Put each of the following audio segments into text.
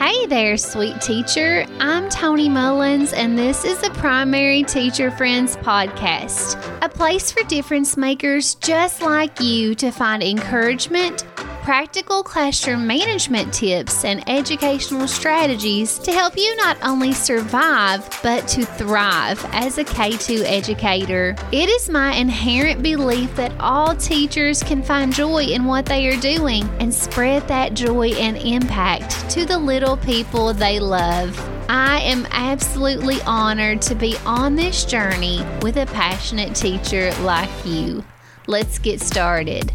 Hey there, sweet teacher. I'm Tony Mullins, and this is the Primary Teacher Friends podcast, a place for difference makers just like you to find encouragement, practical classroom management tips, and educational strategies to help you not only survive, but to thrive as a K 2 educator. It is my inherent belief that all teachers can find joy in what they are doing and spread that joy and impact to the little people they love. I am absolutely honored to be on this journey with a passionate teacher like you. Let's get started.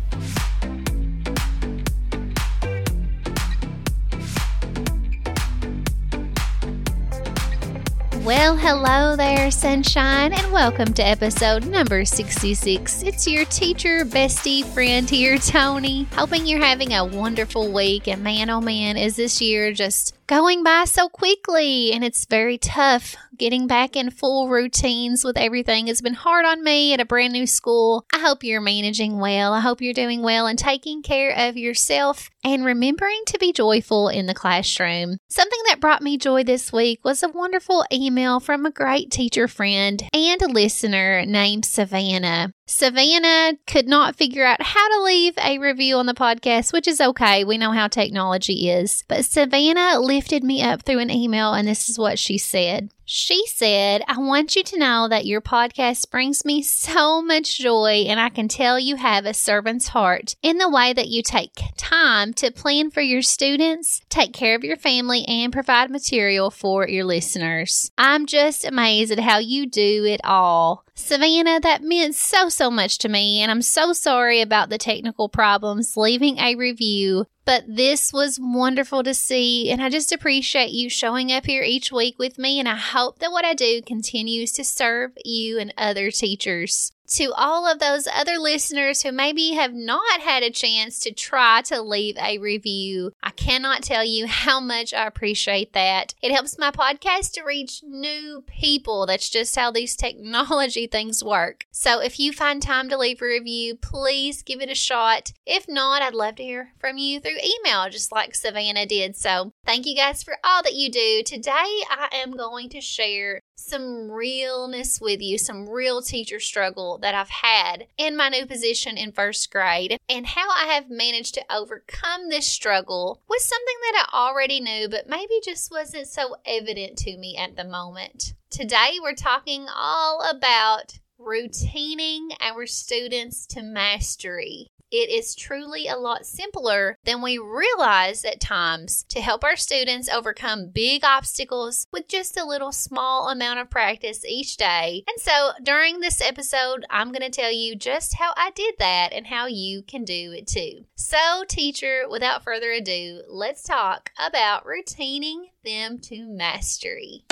Well, hello there, sunshine, and welcome to episode number 66. It's your teacher, bestie, friend here, Tony. Hoping you're having a wonderful week. And man, oh man, is this year just going by so quickly and it's very tough getting back in full routines with everything. It's been hard on me at a brand new school. I hope you're managing well. I hope you're doing well and taking care of yourself and remembering to be joyful in the classroom. Something that brought me joy this week was a wonderful email from a great teacher friend and a listener named Savannah. Savannah could not figure out how to leave a review on the podcast, which is okay. We know how technology is. But Savannah lifted me up through an email, and this is what she said. She said, I want you to know that your podcast brings me so much joy, and I can tell you have a servant's heart in the way that you take time to plan for your students, take care of your family, and provide material for your listeners. I'm just amazed at how you do it all. Savannah, that meant so, so much to me, and I'm so sorry about the technical problems leaving a review. But this was wonderful to see, and I just appreciate you showing up here each week with me. And I hope that what I do continues to serve you and other teachers to all of those other listeners who maybe have not had a chance to try to leave a review, I cannot tell you how much I appreciate that. It helps my podcast to reach new people. That's just how these technology things work. So if you find time to leave a review, please give it a shot. If not, I'd love to hear from you through email, just like Savannah did. So thank you guys for all that you do. Today, I am going to share some realness with you, some real teacher struggle that I've had in my new position in first grade, and how I have managed to overcome this struggle with something that I already knew, but maybe just wasn't so evident to me at the moment. Today, we're talking all about routining our students to mastery. It is truly a lot simpler than we realize at times to help our students overcome big obstacles with just a little small amount of practice each day. And so during this episode, I'm going to tell you just how I did that and how you can do it too. So, teacher, without further ado, let's talk about routining them to mastery.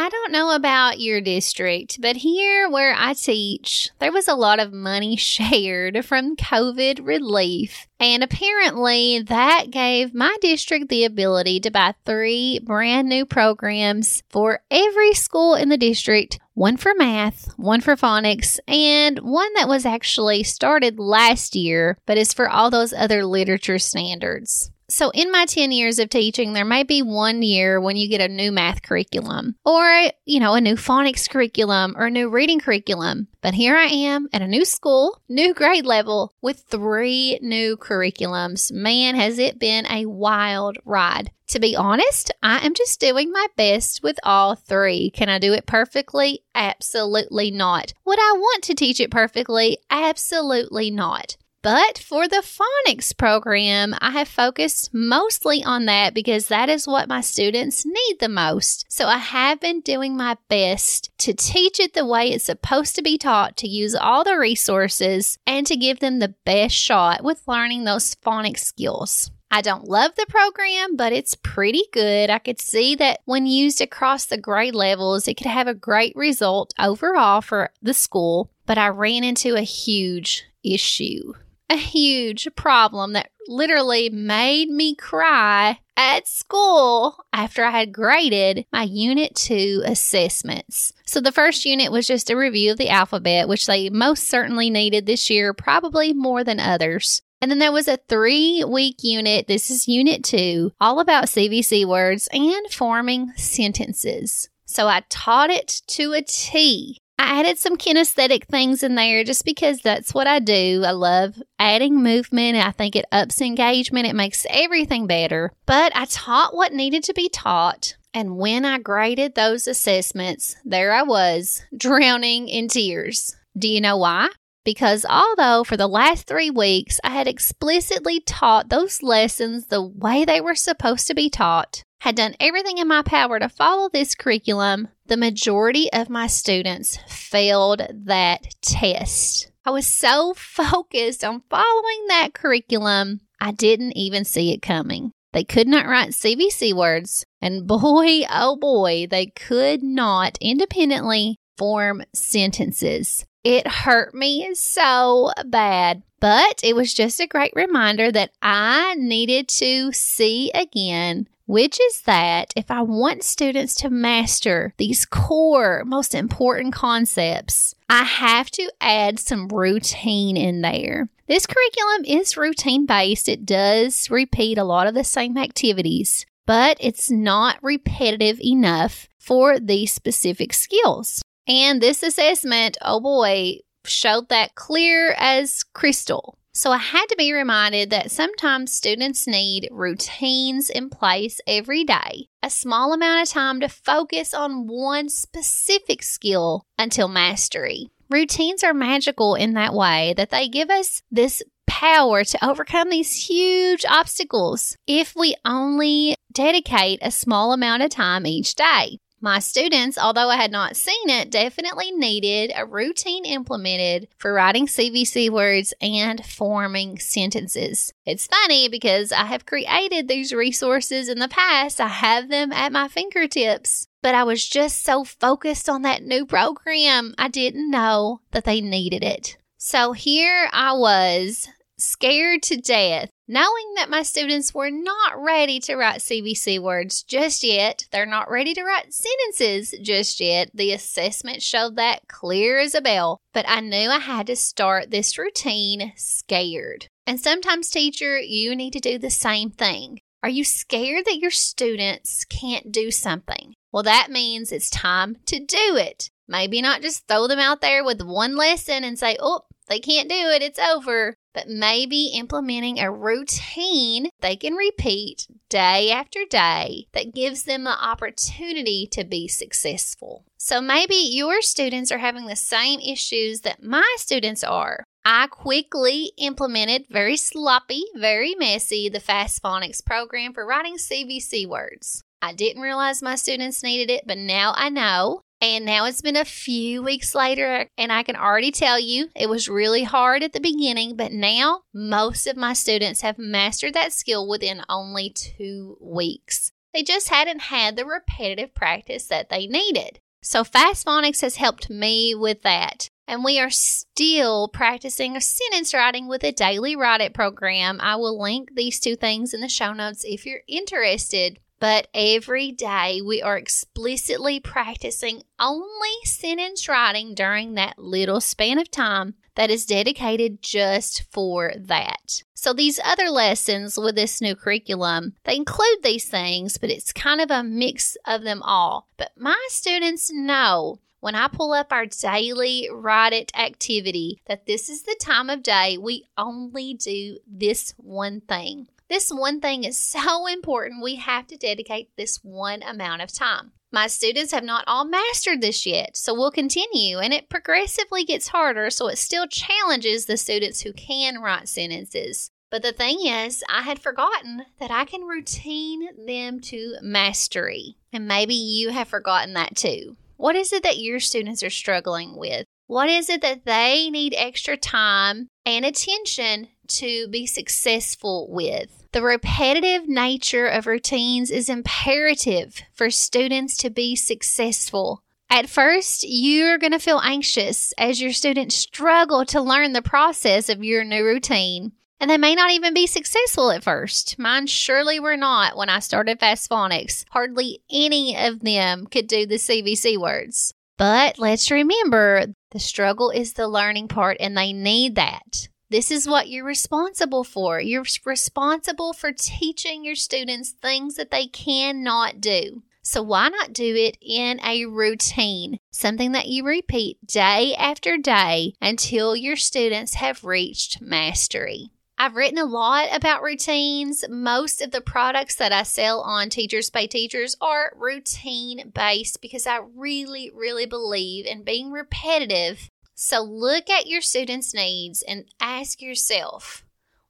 I don't know about your district, but here where I teach, there was a lot of money shared from COVID relief. And apparently, that gave my district the ability to buy three brand new programs for every school in the district one for math, one for phonics, and one that was actually started last year, but is for all those other literature standards. So, in my 10 years of teaching, there may be one year when you get a new math curriculum or, you know, a new phonics curriculum or a new reading curriculum. But here I am at a new school, new grade level with three new curriculums. Man, has it been a wild ride. To be honest, I am just doing my best with all three. Can I do it perfectly? Absolutely not. Would I want to teach it perfectly? Absolutely not. But for the phonics program, I have focused mostly on that because that is what my students need the most. So I have been doing my best to teach it the way it's supposed to be taught, to use all the resources, and to give them the best shot with learning those phonics skills. I don't love the program, but it's pretty good. I could see that when used across the grade levels, it could have a great result overall for the school. But I ran into a huge issue a huge problem that literally made me cry at school after I had graded my Unit 2 assessments. So, the first unit was just a review of the alphabet, which they most certainly needed this year, probably more than others. And then there was a three week unit. This is unit two, all about CVC words and forming sentences. So I taught it to a T. I added some kinesthetic things in there just because that's what I do. I love adding movement. I think it ups engagement. It makes everything better. But I taught what needed to be taught. And when I graded those assessments, there I was, drowning in tears. Do you know why? Because although for the last three weeks I had explicitly taught those lessons the way they were supposed to be taught, had done everything in my power to follow this curriculum, the majority of my students failed that test. I was so focused on following that curriculum, I didn't even see it coming. They could not write CVC words, and boy, oh boy, they could not independently form sentences. It hurt me so bad, but it was just a great reminder that I needed to see again which is that if I want students to master these core, most important concepts, I have to add some routine in there. This curriculum is routine based, it does repeat a lot of the same activities, but it's not repetitive enough for these specific skills. And this assessment, oh boy, showed that clear as crystal. So I had to be reminded that sometimes students need routines in place every day, a small amount of time to focus on one specific skill until mastery. Routines are magical in that way that they give us this power to overcome these huge obstacles if we only dedicate a small amount of time each day. My students, although I had not seen it, definitely needed a routine implemented for writing CVC words and forming sentences. It's funny because I have created these resources in the past, I have them at my fingertips, but I was just so focused on that new program, I didn't know that they needed it. So here I was scared to death, knowing that my students were not ready to write CVC words just yet. They're not ready to write sentences just yet. The assessment showed that clear as a bell, but I knew I had to start this routine scared. And sometimes, teacher, you need to do the same thing. Are you scared that your students can't do something? Well, that means it's time to do it. Maybe not just throw them out there with one lesson and say, oh, they can't do it, it's over but maybe implementing a routine they can repeat day after day that gives them the opportunity to be successful. So maybe your students are having the same issues that my students are. I quickly implemented very sloppy, very messy the Fast Phonics program for writing CVC words. I didn't realize my students needed it, but now I know. And now it's been a few weeks later, and I can already tell you it was really hard at the beginning, but now most of my students have mastered that skill within only two weeks. They just hadn't had the repetitive practice that they needed. So, Fast Phonics has helped me with that. And we are still practicing sentence writing with a daily Write It program. I will link these two things in the show notes if you're interested. But every day we are explicitly practicing only sentence writing during that little span of time that is dedicated just for that. So these other lessons with this new curriculum, they include these things, but it's kind of a mix of them all. But my students know when I pull up our daily write it activity that this is the time of day we only do this one thing. This one thing is so important, we have to dedicate this one amount of time. My students have not all mastered this yet, so we'll continue, and it progressively gets harder, so it still challenges the students who can write sentences. But the thing is, I had forgotten that I can routine them to mastery. And maybe you have forgotten that too. What is it that your students are struggling with? What is it that they need extra time and attention to be successful with? The repetitive nature of routines is imperative for students to be successful. At first, you're going to feel anxious as your students struggle to learn the process of your new routine. And they may not even be successful at first. Mine surely were not when I started Fast Phonics. Hardly any of them could do the CVC words. But let's remember the struggle is the learning part, and they need that. This is what you're responsible for. You're responsible for teaching your students things that they cannot do. So, why not do it in a routine? Something that you repeat day after day until your students have reached mastery. I've written a lot about routines. Most of the products that I sell on Teachers Pay Teachers are routine based because I really, really believe in being repetitive. So look at your students' needs and ask yourself,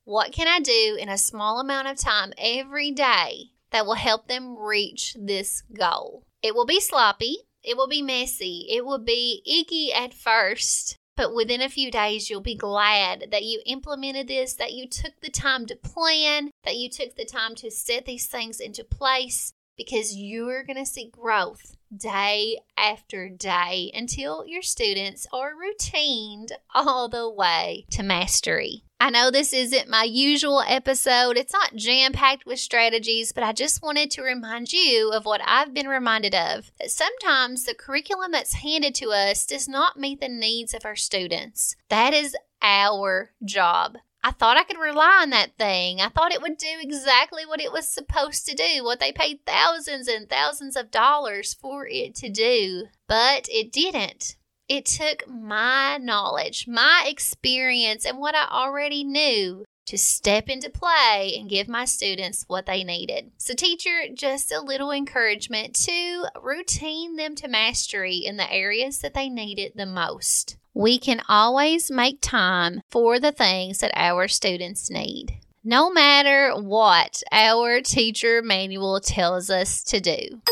what can I do in a small amount of time every day that will help them reach this goal? It will be sloppy. It will be messy. It will be icky at first, but within a few days, you'll be glad that you implemented this, that you took the time to plan, that you took the time to set these things into place because you're going to see growth day after day until your students are routined all the way to mastery. I know this isn't my usual episode. It's not jam packed with strategies, but I just wanted to remind you of what I've been reminded of that sometimes the curriculum that's handed to us does not meet the needs of our students. That is our job. I thought I could rely on that thing. I thought it would do exactly what it was supposed to do, what they paid thousands and thousands of dollars for it to do. But it didn't. It took my knowledge, my experience, and what I already knew to step into play and give my students what they needed. So, teacher, just a little encouragement to routine them to mastery in the areas that they need it the most. We can always make time for the things that our students need, no matter what our teacher manual tells us to do.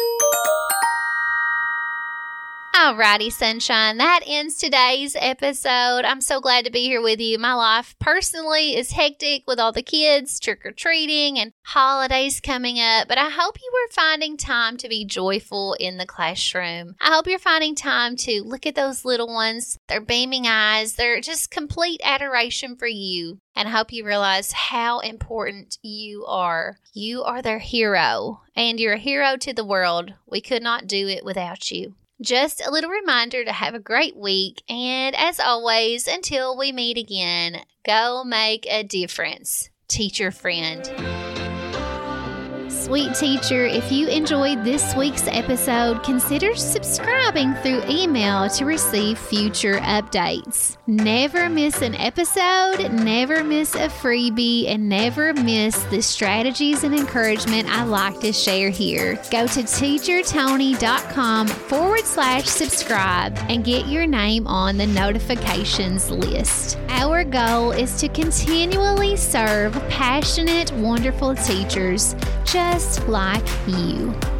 Alrighty, sunshine. That ends today's episode. I'm so glad to be here with you. My life personally is hectic with all the kids, trick or treating, and holidays coming up, but I hope you are finding time to be joyful in the classroom. I hope you're finding time to look at those little ones, their beaming eyes, their just complete adoration for you. And I hope you realize how important you are. You are their hero, and you're a hero to the world. We could not do it without you. Just a little reminder to have a great week. And as always, until we meet again, go make a difference. Teacher friend. Sweet teacher, if you enjoyed this week's episode, consider subscribing through email to receive future updates. Never miss an episode, never miss a freebie, and never miss the strategies and encouragement I like to share here. Go to teachertony.com forward slash subscribe and get your name on the notifications list. Our goal is to continually serve passionate, wonderful teachers just like you.